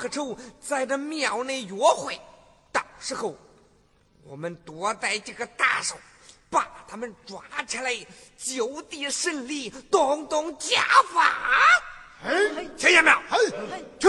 和王克仇在这庙内约会，到时候我们多带几个打手，把他们抓起来，就地审理，动动家法。哎，听见没有？哎，去。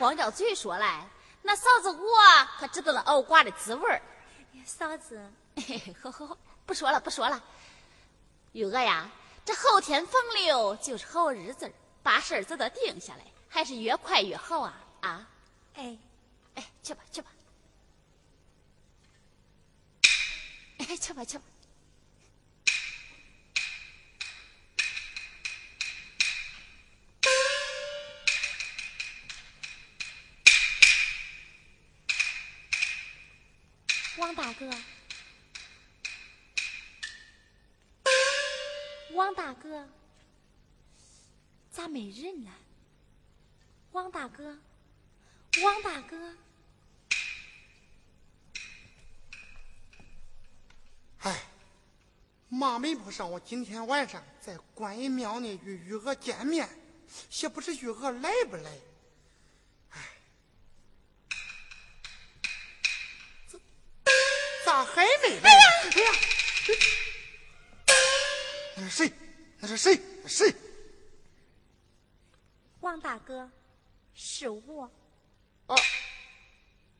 光叫嘴说来，那嫂子我可知道了熬瓜的滋味儿。嫂子，好好好，不说了不说了。玉娥呀，这后天逢六就是好日子把事儿都得定下来，还是越快越好啊啊！哎，哎，去吧去吧，哎，去吧去吧。王大哥，王大哥，咋没人呢？王大哥，王大哥，哎，妈没不上，我今天晚上在观音庙内与玉娥见面，也不知玉娥来不来。还没来？哎呀！哎呀！那是谁？那是谁？谁？王大哥，是我。啊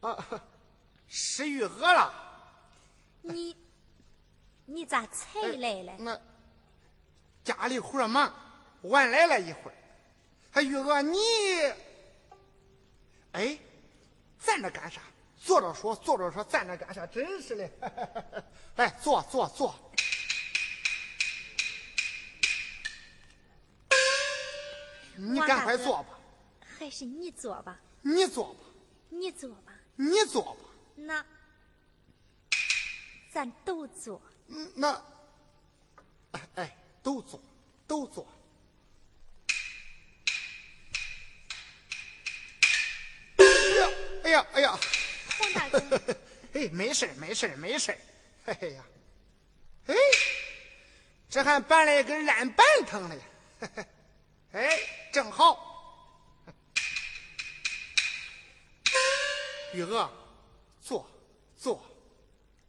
啊！是玉娥了。你你咋才来了？那家里活忙，晚来了一会儿。还玉娥你，哎，站着干啥？坐着说，坐着说，站着干啥？真是的！来，坐坐坐。你赶快坐吧。还是你坐吧。你坐吧。你坐吧。你坐吧。那咱都坐。嗯，那，哎，都坐，都坐。没事没事没事哎呀，哎，这还搬了一根烂板凳嘞，哎，正好。玉娥，坐坐。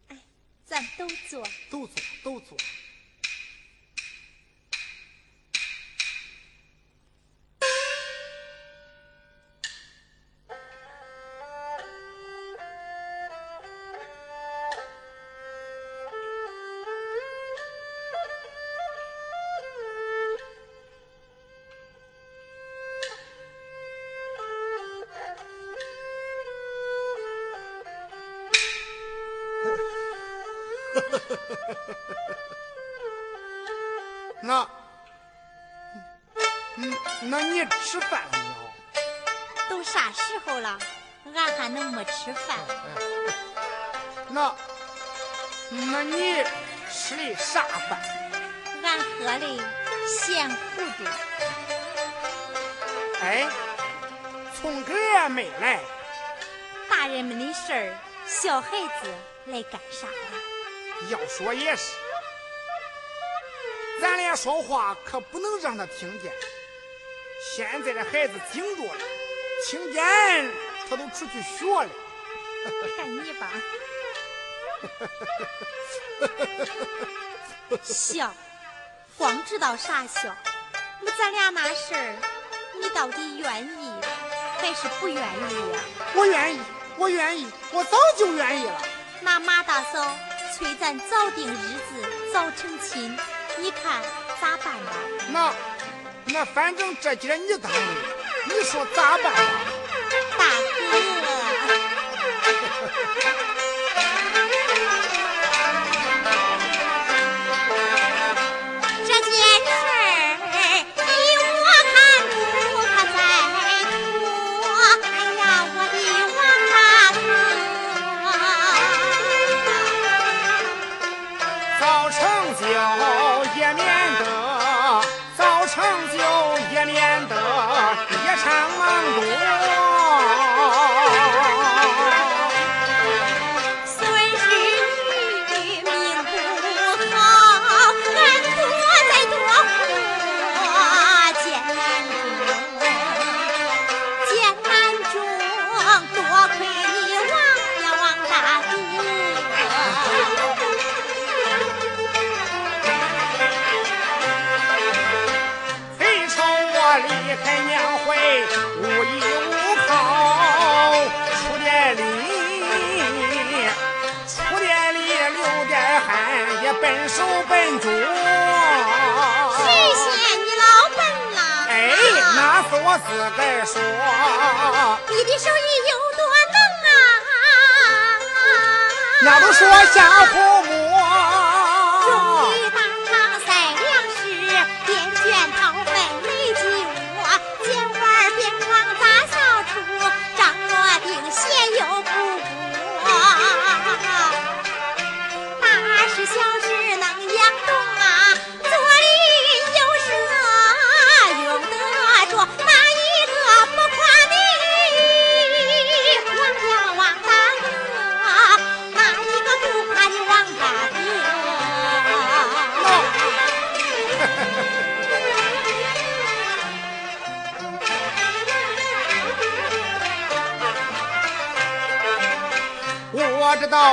哎，咱都坐。都坐都坐。来干啥呀？要说也是，咱俩说话可不能让他听见。现在的孩子听着了，听见他都出去学了。看你吧，笑，光知道傻笑。那咱俩那事儿，你到底愿意还是不愿意呀？我愿意，我愿意，我早就愿意了。那马大嫂。催咱早定日子，早成亲，你看咋办吧？那那反正这节你当的，你说咋办吧？大哥。笨手笨脚。谁嫌你老笨啦？哎，那是我自个儿说。你的手艺有多能啊？那都说下父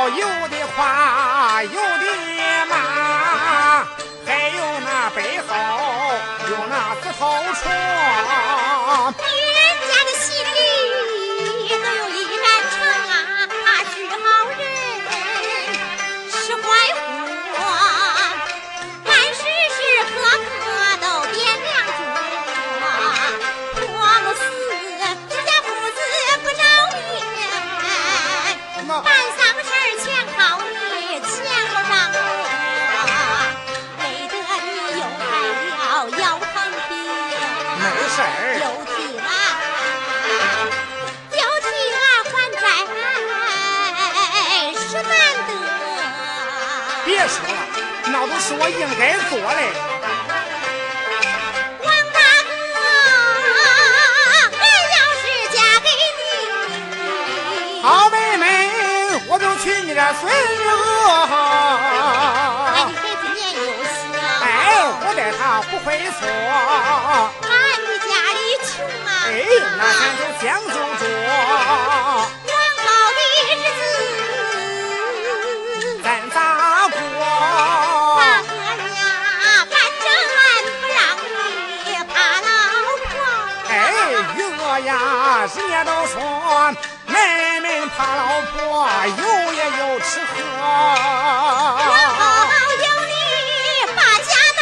有的夸，有的骂，还有那背后有那自头床。是我应该做的。王大哥，俺要是嫁给你，好妹妹，我就娶你这孙那女。你孩子年幼小，哎，我待他不会错。俺的家里穷啊，哎，那咱就将就着，人家都说男人怕老婆，有也有吃喝。往后有你把家当，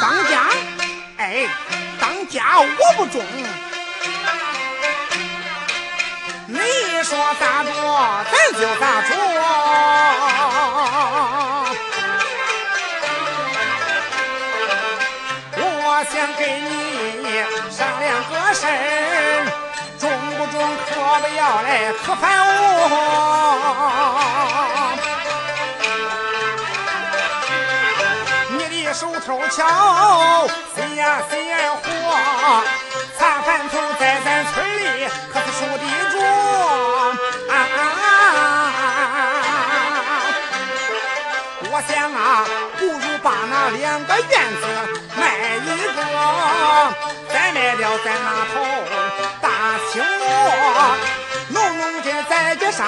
当家，哎，当家我不中。你说咋着，咱就咋着。我想给你商量个事儿，中不中可不要来可烦我。你的手头巧，谁呀谁呀活，茶饭头在咱村里可是数得着。啊啊我想啊，不如把那两个院子卖一个，再卖了咱那头大青罗，农农家在街上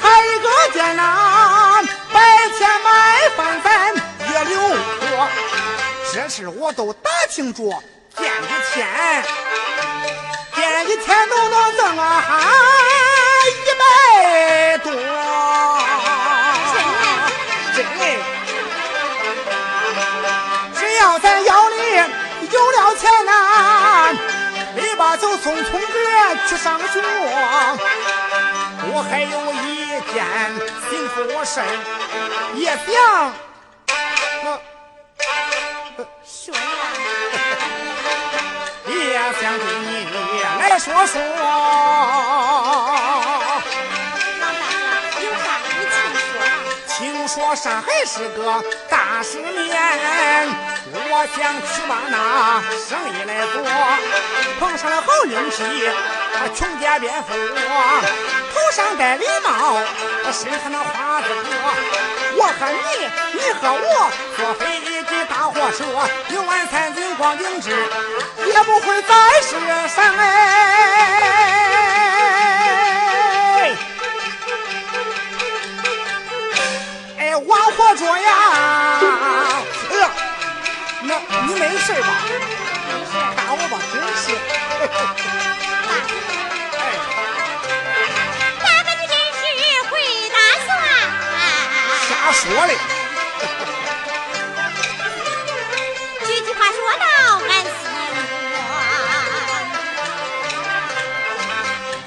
开一个店呐，白天卖饭咱也留活。这事我都打听着，店一天，店一天都能挣啊一百多。真的，只要咱腰里有了钱呐、立马就送聪哥去上学。我还有一件心腹事儿，也想，说呀，也想对你来说说。说上海是个大世面，我想去把那生意来做，碰上了好运气，啊穷家变富，头上戴礼帽，身上那花子革。我和你，你和我，坐飞机大货车，游玩三军逛景致，也不会在世上哎。哎，往活着呀！哎呀，那你没事吧？没事。打我吧，真是。大咱们真是会打算。瞎说嘞。句句话说到俺心窝。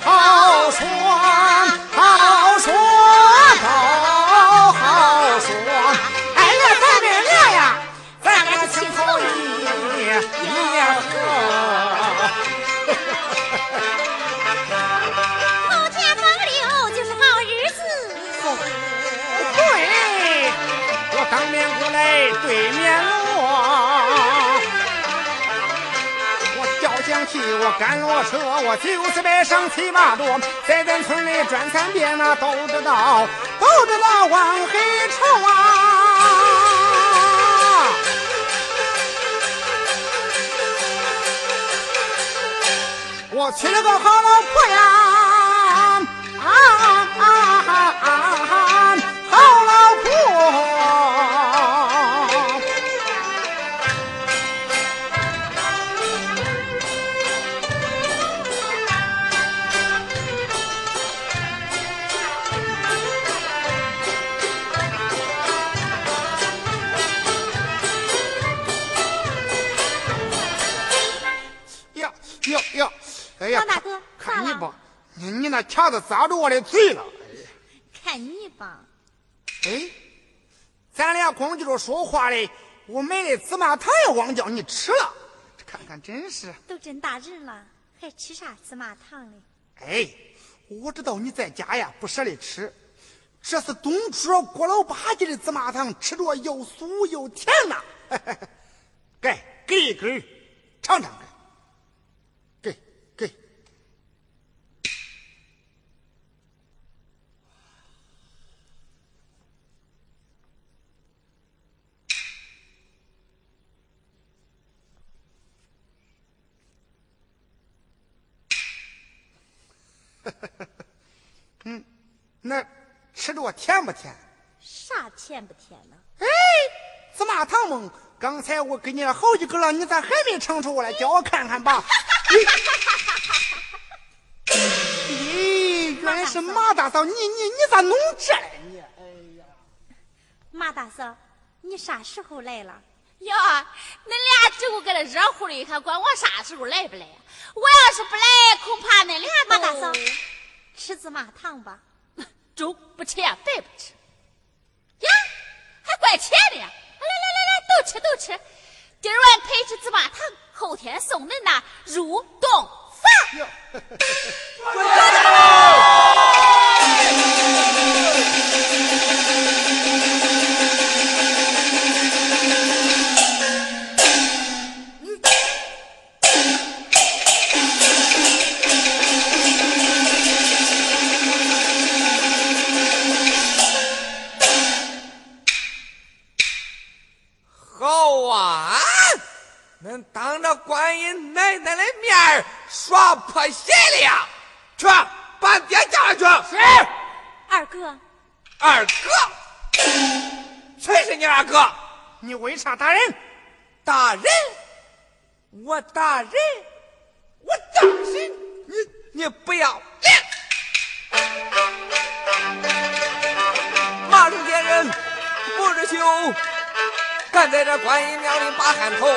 好说我当面过来对面落。我吊响旗，我赶骡车，我就是摆上七八多，在咱村里转三遍那都知道，都知道往黑冲啊！我娶了个好老婆呀！啊啊啊啊啊！那卡子扎住我的嘴了。看你吧，哎，咱俩光就着说话嘞，我买的芝麻糖也忘叫你吃了。这看看真是，都真大人了，还吃啥芝麻糖嘞？哎，我知道你在家呀不舍得吃，这是东出郭老八家的芝麻糖，吃着又酥又甜呐。给给一根儿尝尝看，给给。嗯，那吃着甜不甜？啥甜不甜呢？哎，芝麻糖嘛，刚才我给你了好几个了，你咋还没尝出来？叫我看看吧。咦，原来是马大嫂，你你你咋弄这来？你哎呀，马大嫂，你啥时候来了？哟，恁俩只顾搁这热乎的，还管我啥时候来不来？我要是不来，恐怕恁俩都马大嫂，吃芝麻糖吧。粥不吃呀，白不吃。呀，还怪钱的呀！来来来来，都吃都吃。今儿晚陪吃芝麻糖，后天送恁那入洞房。我打人，我大人，你你不要脸！马上点人，不知羞，敢在这观音庙里把汗头。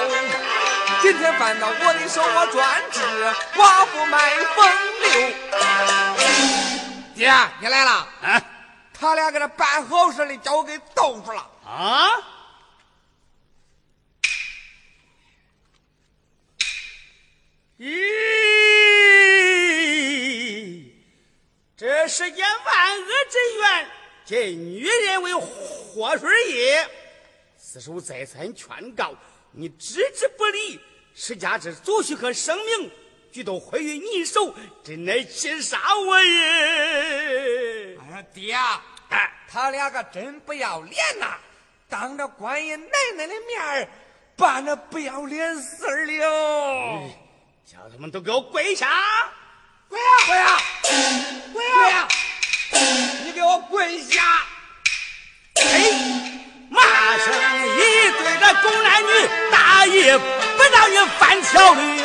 今天翻到我的手，我专治寡妇卖风流。爹，你来了。啊他俩搁这办好事的，叫我给逗住了。啊！咦，这世间万恶之源，借女人为祸水也。此手再三劝告，你置之不理，施家之祖训和生命，俱都毁于你手，真乃气杀我也！哎呀，爹啊，哎，他俩可真不要脸呐！当着观音奶奶的面儿办那不要脸事儿了。叫他们都给我跪下！跪呀跪呀跪呀！你给我跪下！哎，骂声一对着狗男女大爷，不让你翻条律。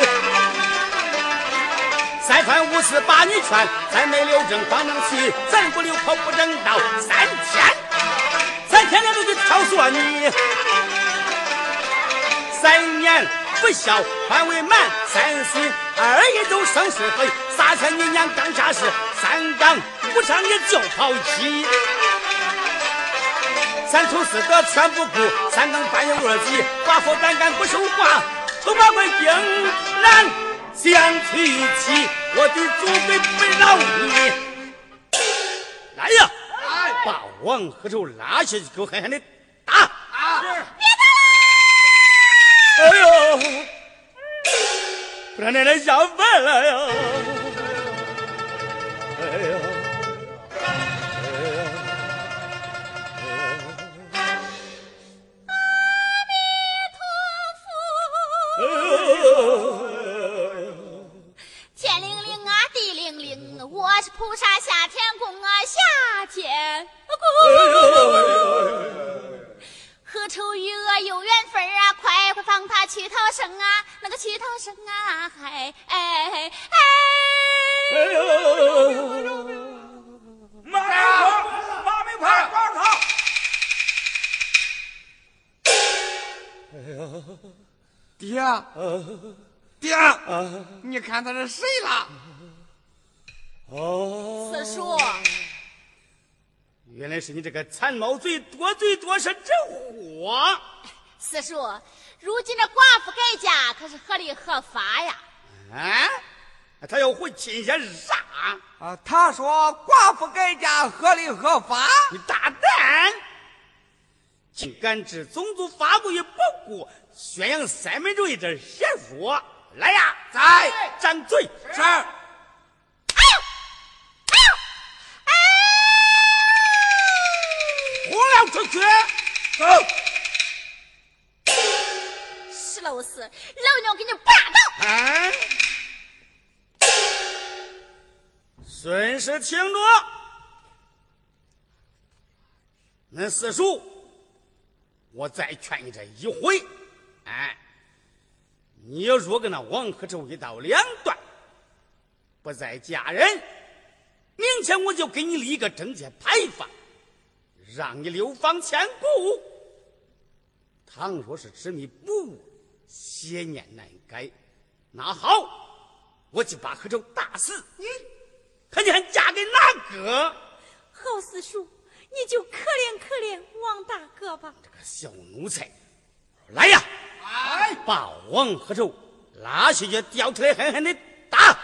三番五次把你劝，再没留正方能去，咱不留口不正道。三天，三天两头就挑唆你。三年不孝还为满，三岁二爷都生是非，撒钱你娘刚下世？三纲五常也就抛弃。三从四德全不顾，三更半夜二急，寡妇胆敢不守寡，丑八怪竟然想娶妻，我的祖辈不饶你！来呀，把王和头拉下去，给我狠狠的打！别打了！哎呦，不然奶奶下饭了呀！哎呀！天灵灵啊，地灵灵，我是菩萨下天宫啊，下天宫。何愁与我有缘分啊？快快放他去逃生啊！那个去逃生啊！嗨哎哎！哎呦！马没跑，马没跑，抓住他！爹，爹，你看他是谁了？哦，四叔，原来是你这个残毛嘴、多嘴多舌之货！四叔，如今这寡妇改嫁可是合理合法呀？啊，他要回亲些啥？啊，他说寡妇改嫁合理合法。你大胆！竟敢置种族法规于不顾，宣扬三民主义这邪说！来呀，在张嘴！是。出去！走！石老四，老娘给你霸道！啊！孙氏听着，恁四叔，我再劝你这一回，哎，你要若跟那王克周一刀两断，不再嫁人，明天我就给你立一个贞节牌坊，让你流芳千古。倘若是执迷不悟，邪念难改，那好，我就把贺州打死。你看你还嫁给哪个？好四叔，你就可怜可怜王大哥吧。这个小奴才，来呀！哎，把王贺州拉下去，吊起来，狠狠的打！打！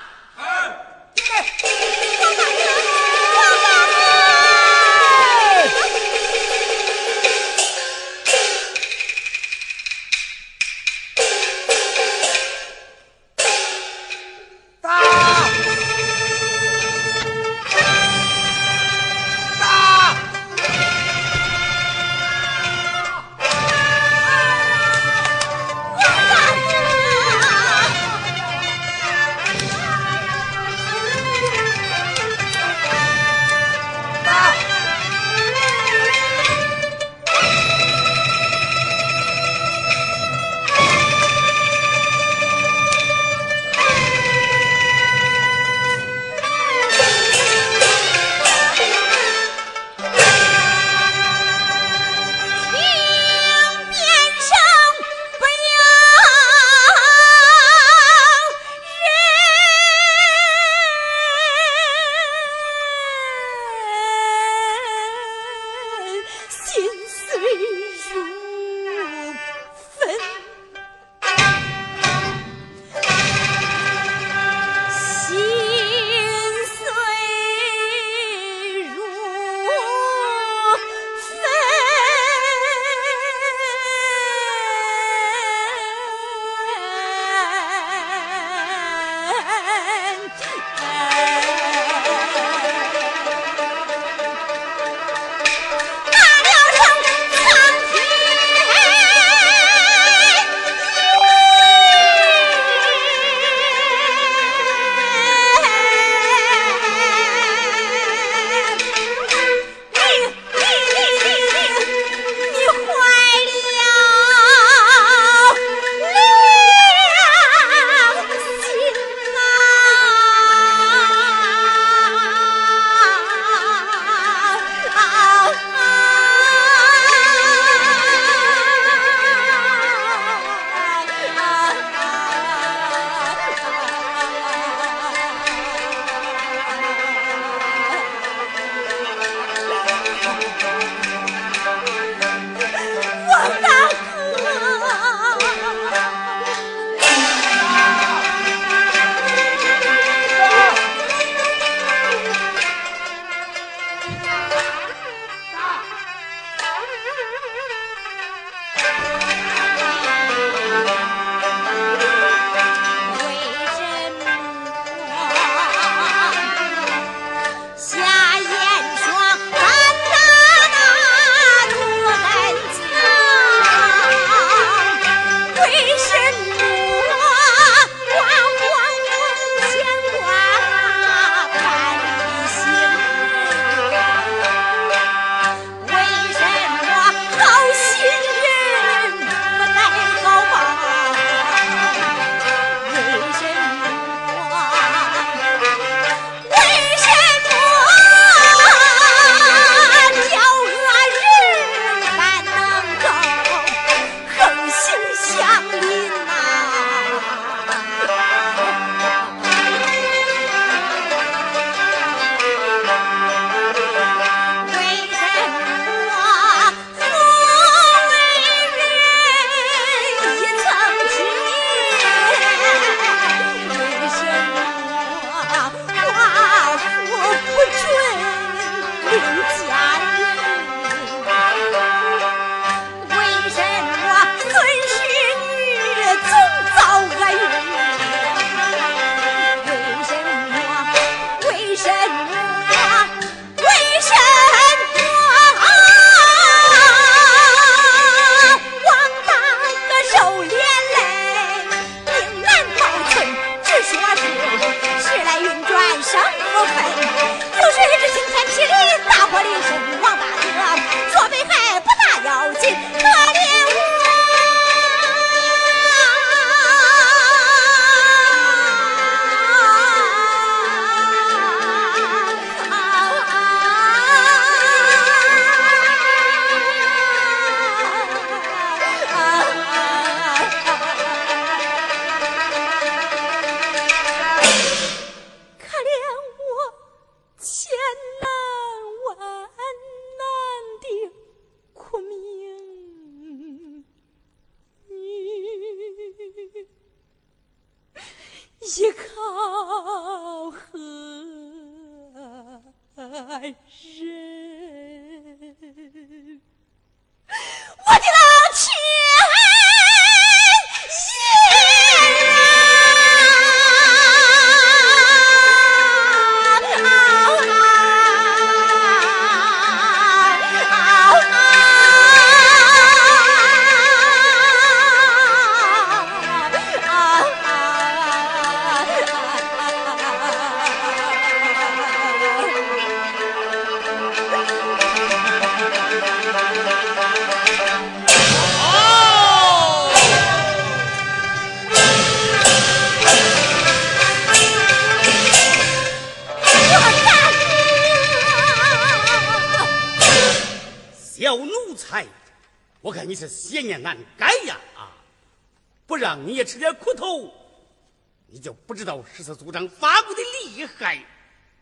不知道十四组长发过的厉害。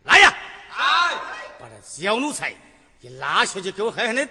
来呀！哎，把这小奴才也拉下去，给我狠狠的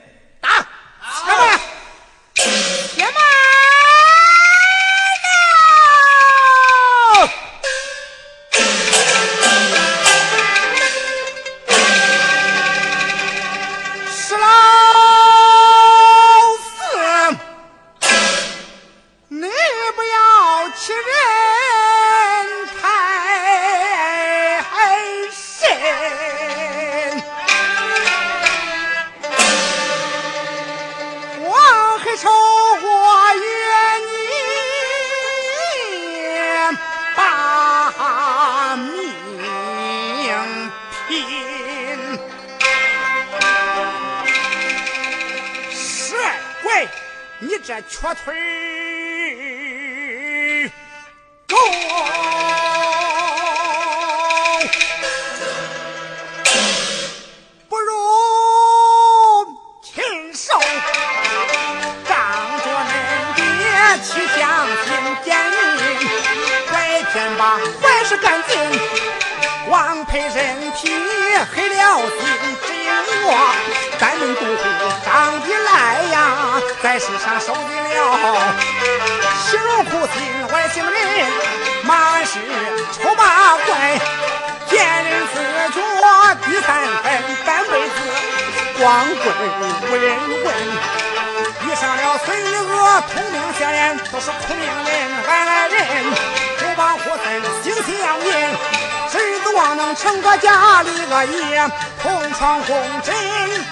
同床共枕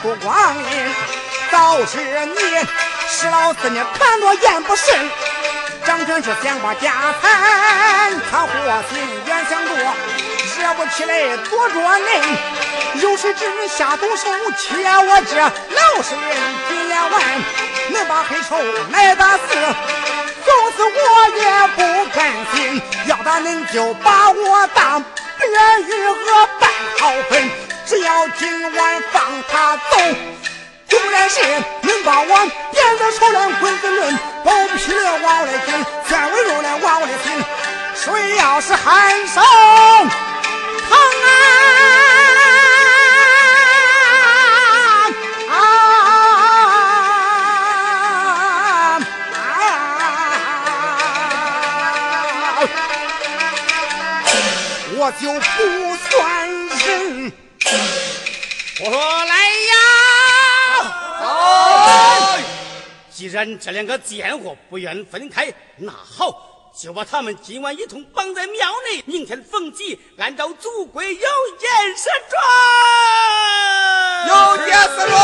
度光阴。早知你是老四，你看着眼不顺，张军是想把家产他祸心，原想着惹不起来躲着恁。有谁知你下毒手，切我这老实人金眼丸，恁把黑手来打死，就是我也不甘心。要打恁就把我当别鱼鹅半毫分，只要今晚放他走。纵然是恁把我变得丑脸滚子论，剥皮的往我的心，酸为肉的往我的心。谁要是喊声疼啊啊啊！我就不我说来呀！哎，既然这两个贱货不愿分开，那好，就把他们今晚一同绑在庙内，明天逢集，按照祖规有言设状。有点子了。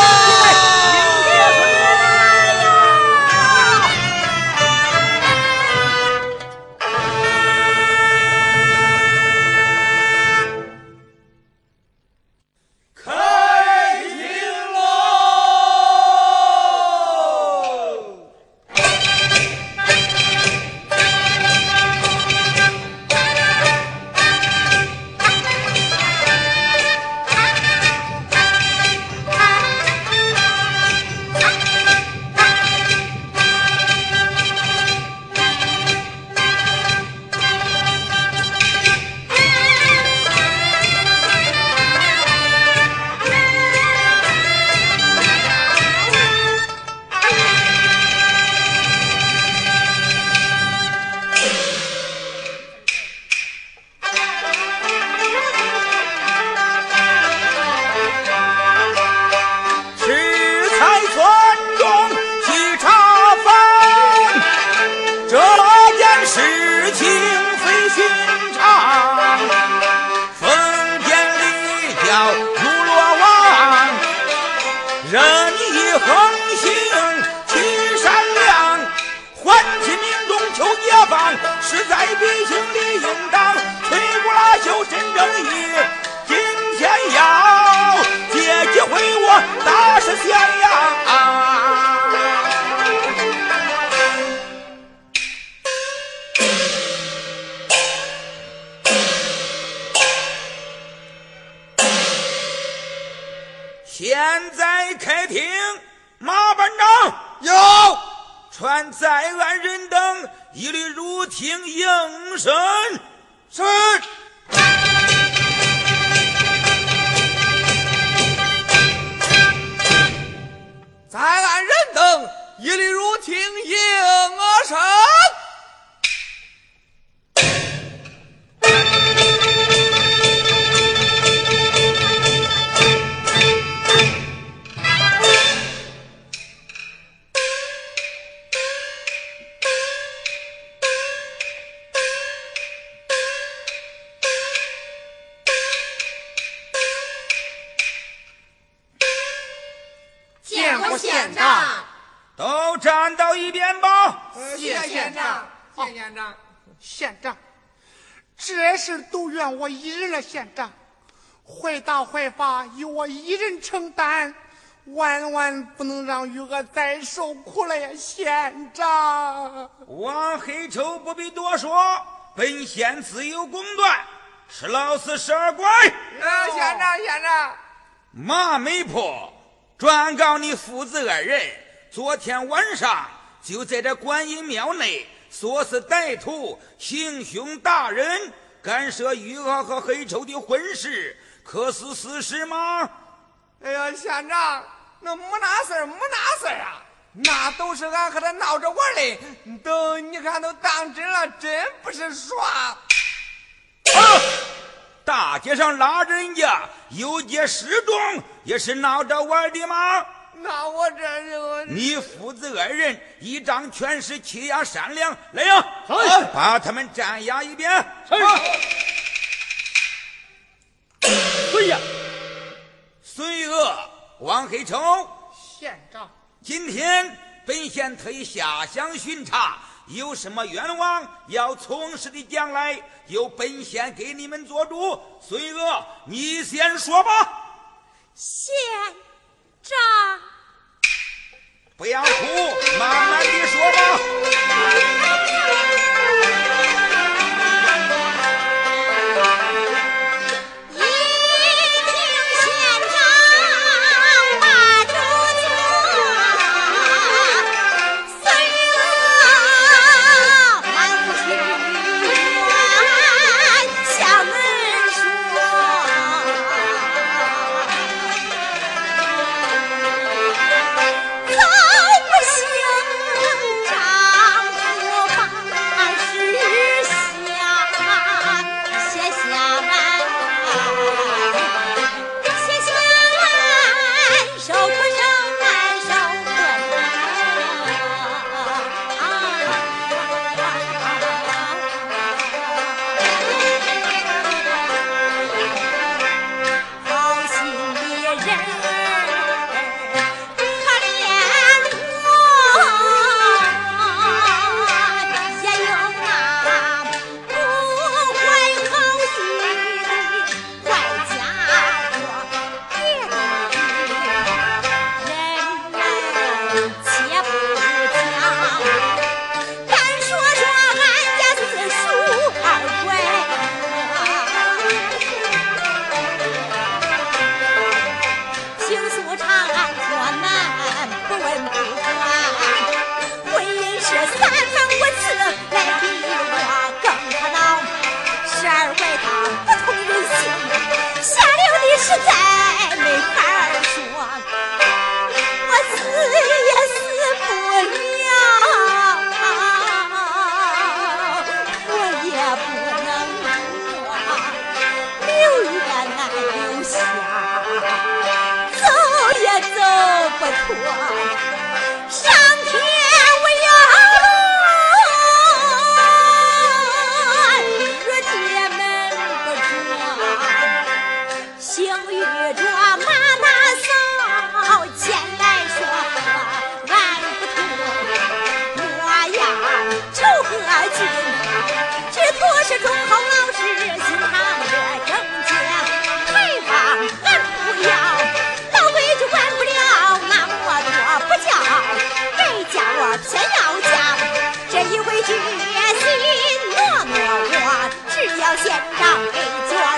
法由我一人承担，万万不能让玉娥再受苦了呀！县长，王黑丑不必多说，本县自有公断，是老四十二拐。呃，县长，县长。马媒婆转告你父子二人，昨天晚上就在这观音庙内说是歹徒行凶打人，干涉玉娥和黑丑的婚事，可是事实吗？哎呀，县长，那没那事儿，没那事儿啊，那都是俺和他闹着玩的，都你看都当真了，真不是耍。啊！大街上拉人家，有街示众，也是闹着玩的吗？那我这就你父子二人一仗全是，欺压善良，来呀！哎把他们斩压一边。对呀，孙娥、王黑丑，县长，今天本县特意下乡巡查，有什么愿望要从实的将来，由本县给你们做主。孙娥，你先说吧，县长，不要哭，慢慢的说吧。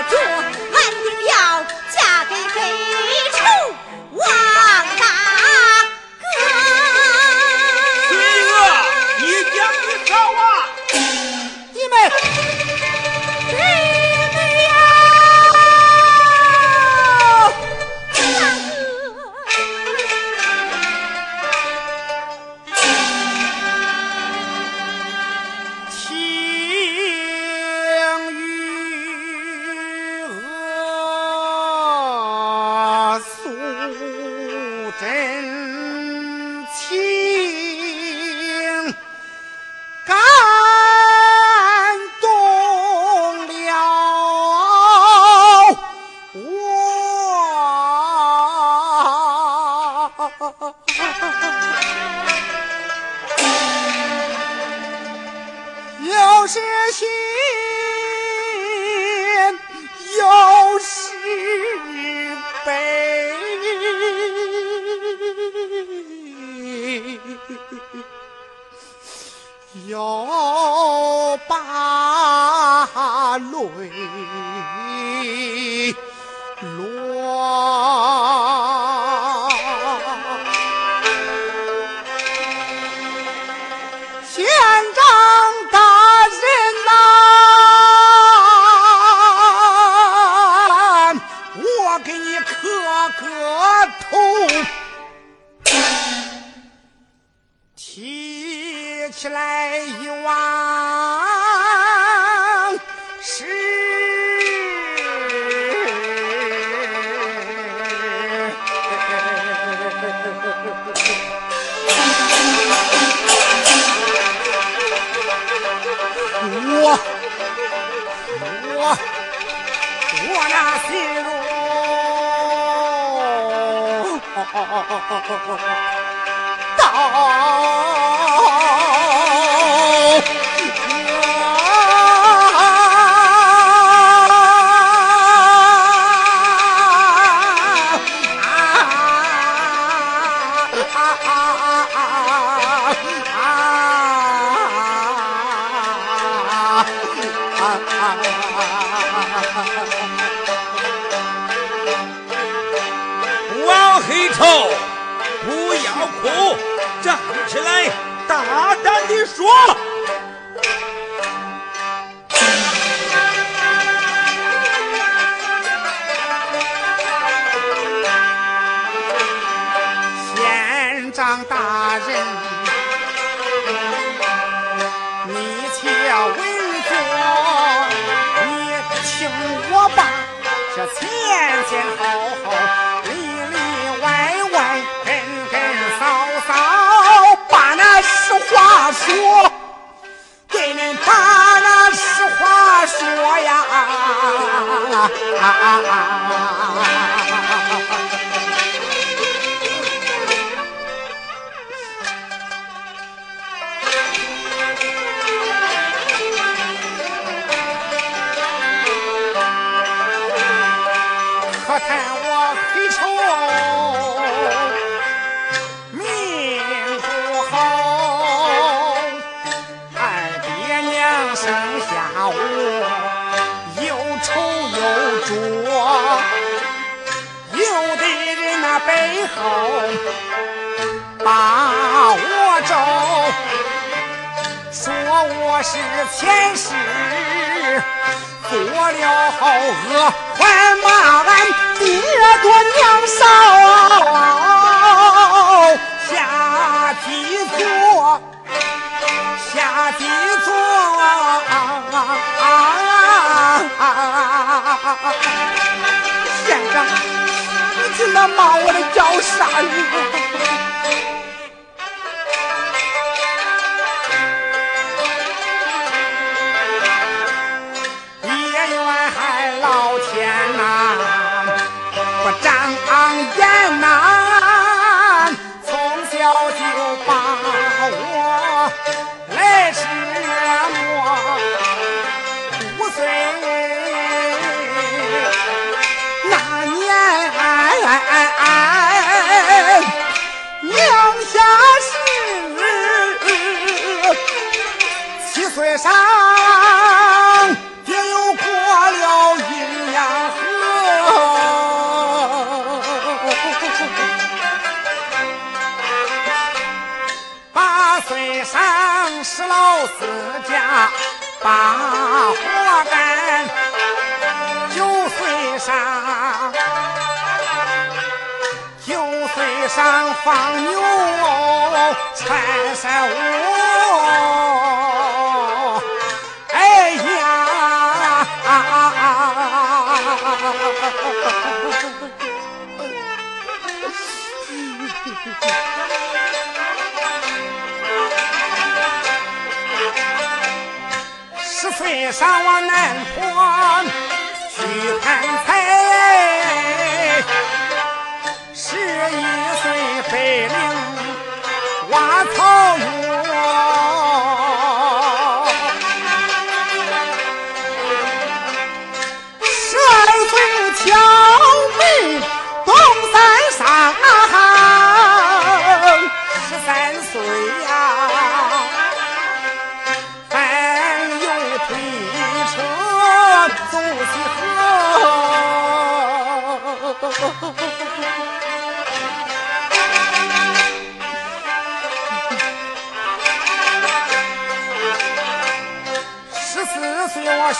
Yeah. 提起来一往事。我我我那心中到人，你且稳坐，你听我把这前前后后、里里外外、根根嫂嫂，把那实话说，给您把那实话说呀。可看我黑丑命不好，二爹娘生下我又丑又拙，有的人那背后把我咒，说我是前世。做了好恶，还骂俺爹多娘少，下地做，下地做，县长，你听他骂我的叫啥人？七岁上。也有过了阴阳河，八岁上是老四家把活干，九岁上九岁上放牛穿山舞。岁上往南坡去看财，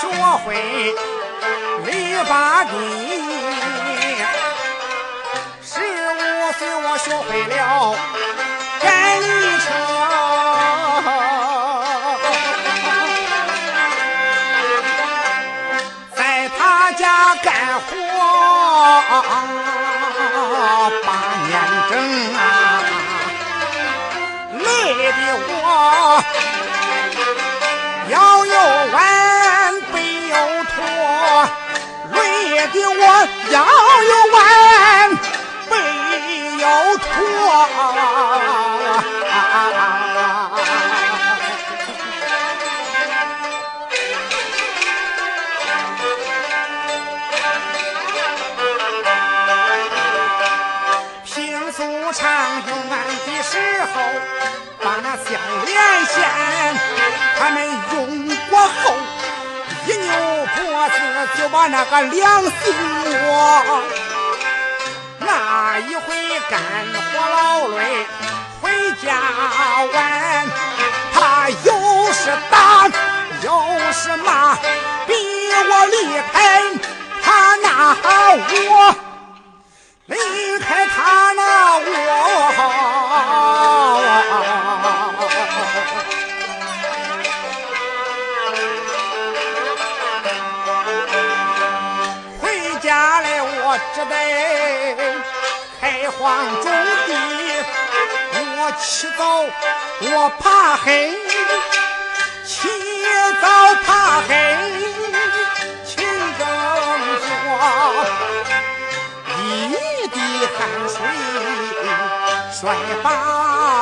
学会篱笆地，十五岁我学会了赶驴车，在他家干活八年整啊，累的我。我腰又弯，背又驼。平素常用的时候，把那项链线，他们用过后，扭脖子就把那个良心摸。那一回干活劳累，回家晚，他又是打又是骂，逼我离开，他那我。离开他那我，开荒种地，我起早我怕黑，起早怕黑，勤耕作。一滴汗水摔八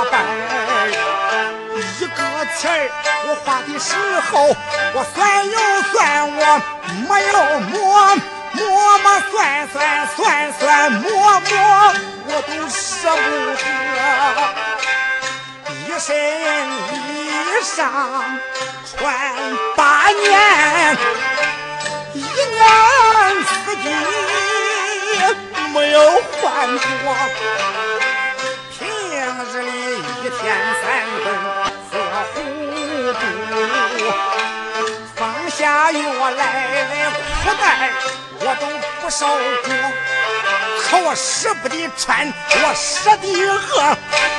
瓣一个钱儿我花的时候，我算又算，我没有摸磨磨算算算算摸摸，我都舍不得。一身衣裳穿八年，一年四季。没有换过，平日里一天三顿喝糊涂，放下药来的裤带我都不受过，可我舍不得穿，我舍得饿，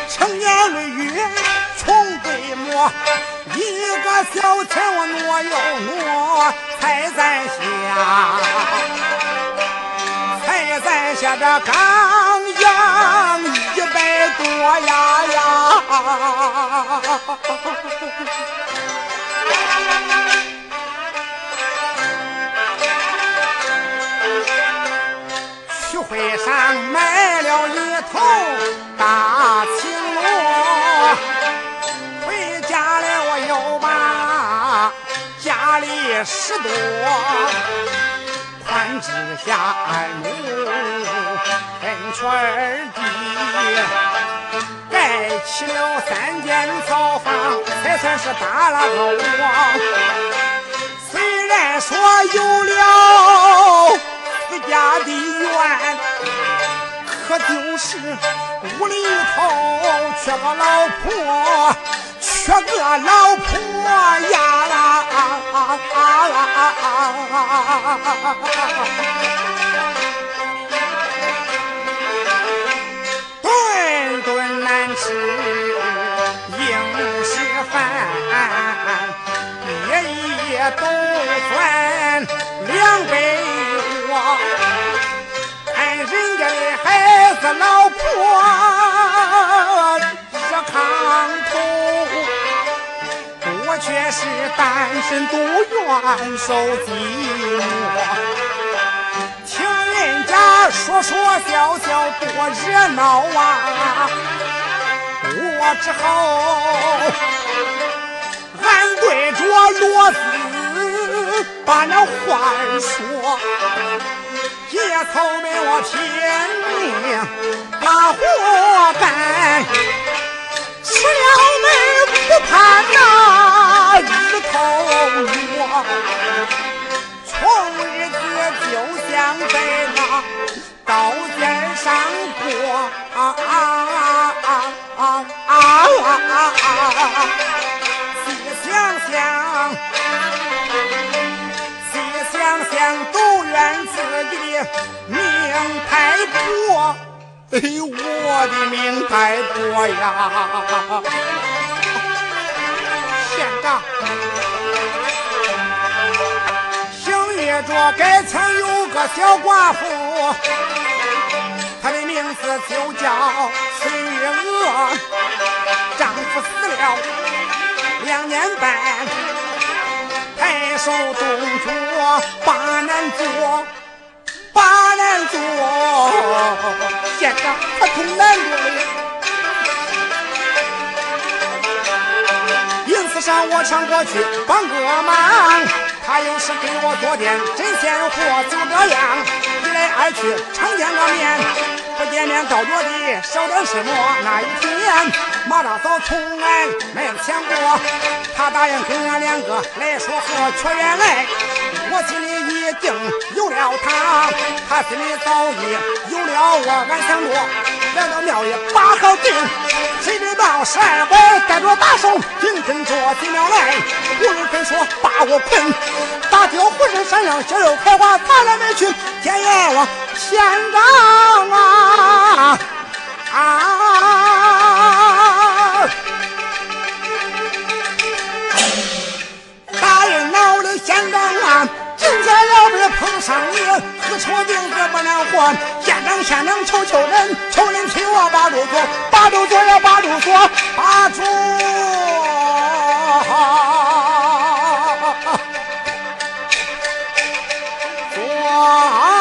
成年累月穷对磨，一个小钱我挪又挪，才在下。还在下这刚养一百多呀呀，会上买了一头大青罗，回家来我又把家里拾多。三只下二亩分圈儿地，盖起了三间草房，才算是打了个窝。虽然说有了自家的院，可就是屋里头缺个老婆。缺个老婆呀，顿顿难吃硬是饭，夜夜都算两杯，看人家的孩子老婆热炕头。我却是单身独院受寂寞，听人家说说笑笑多热闹啊，我只好俺对着骡子把那话说，也草莓我拼命把活干，吃了没不盼呐。日头落，红日子就像在那刀尖上过啊啊啊啊啊啊啊！细想想，想想，都怨自己的命太薄。哎呦，我的命太薄呀！县长。着该曾有个小寡妇，她的名字就叫崔玉娥，丈夫死了两年半，太守东桌把难做，把难做，县长他从难做了，因此上我抢过去帮个忙。他有时给我做点针线活，就这样来二去常见个面，不见面倒着的少点什么。那一天马大嫂从来没有想过，她答应跟俺两个来说和，却原来我心里已经有了他，他心里早已有了我。俺想着来到庙里把好定。谁知道十二拐带着大手，紧跟着进了来。无人分说把我捆，大叫浑身闪亮，血肉开花，咱来没去天阎王县长啊啊！皇上你，何愁名字不能活？县长县长求求人，求人替我把路走，把路走呀把路走，把住。啊